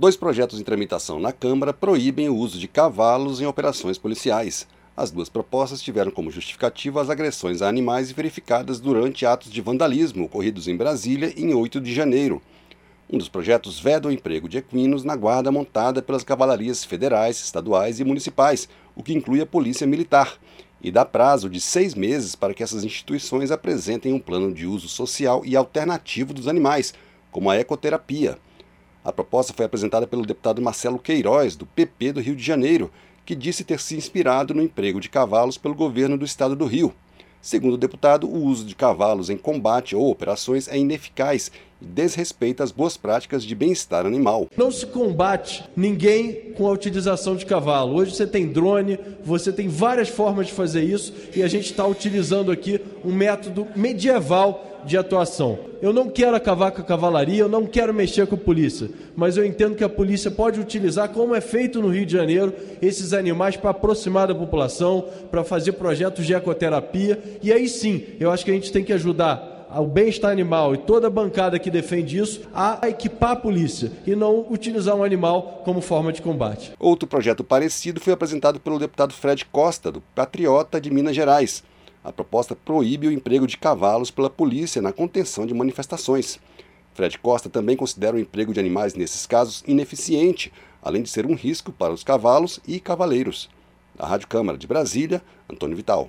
Dois projetos em tramitação na Câmara proíbem o uso de cavalos em operações policiais. As duas propostas tiveram como justificativa as agressões a animais verificadas durante atos de vandalismo ocorridos em Brasília em 8 de janeiro. Um dos projetos veda o emprego de equinos na guarda montada pelas cavalarias federais, estaduais e municipais, o que inclui a Polícia Militar, e dá prazo de seis meses para que essas instituições apresentem um plano de uso social e alternativo dos animais, como a ecoterapia. A proposta foi apresentada pelo deputado Marcelo Queiroz, do PP do Rio de Janeiro, que disse ter se inspirado no emprego de cavalos pelo governo do estado do Rio. Segundo o deputado, o uso de cavalos em combate ou operações é ineficaz e desrespeita as boas práticas de bem-estar animal. Não se combate ninguém com a utilização de cavalo. Hoje você tem drone, você tem várias formas de fazer isso e a gente está utilizando aqui um método medieval de atuação. Eu não quero acabar com a cavalaria, eu não quero mexer com a polícia, mas eu entendo que a polícia pode utilizar, como é feito no Rio de Janeiro, esses animais para aproximar da população, para fazer projetos de ecoterapia. E aí sim, eu acho que a gente tem que ajudar o bem-estar animal e toda a bancada que defende isso a equipar a polícia e não utilizar um animal como forma de combate. Outro projeto parecido foi apresentado pelo deputado Fred Costa, do Patriota de Minas Gerais. A proposta proíbe o emprego de cavalos pela polícia na contenção de manifestações. Fred Costa também considera o emprego de animais nesses casos ineficiente, além de ser um risco para os cavalos e cavaleiros. Da Rádio Câmara de Brasília, Antônio Vital.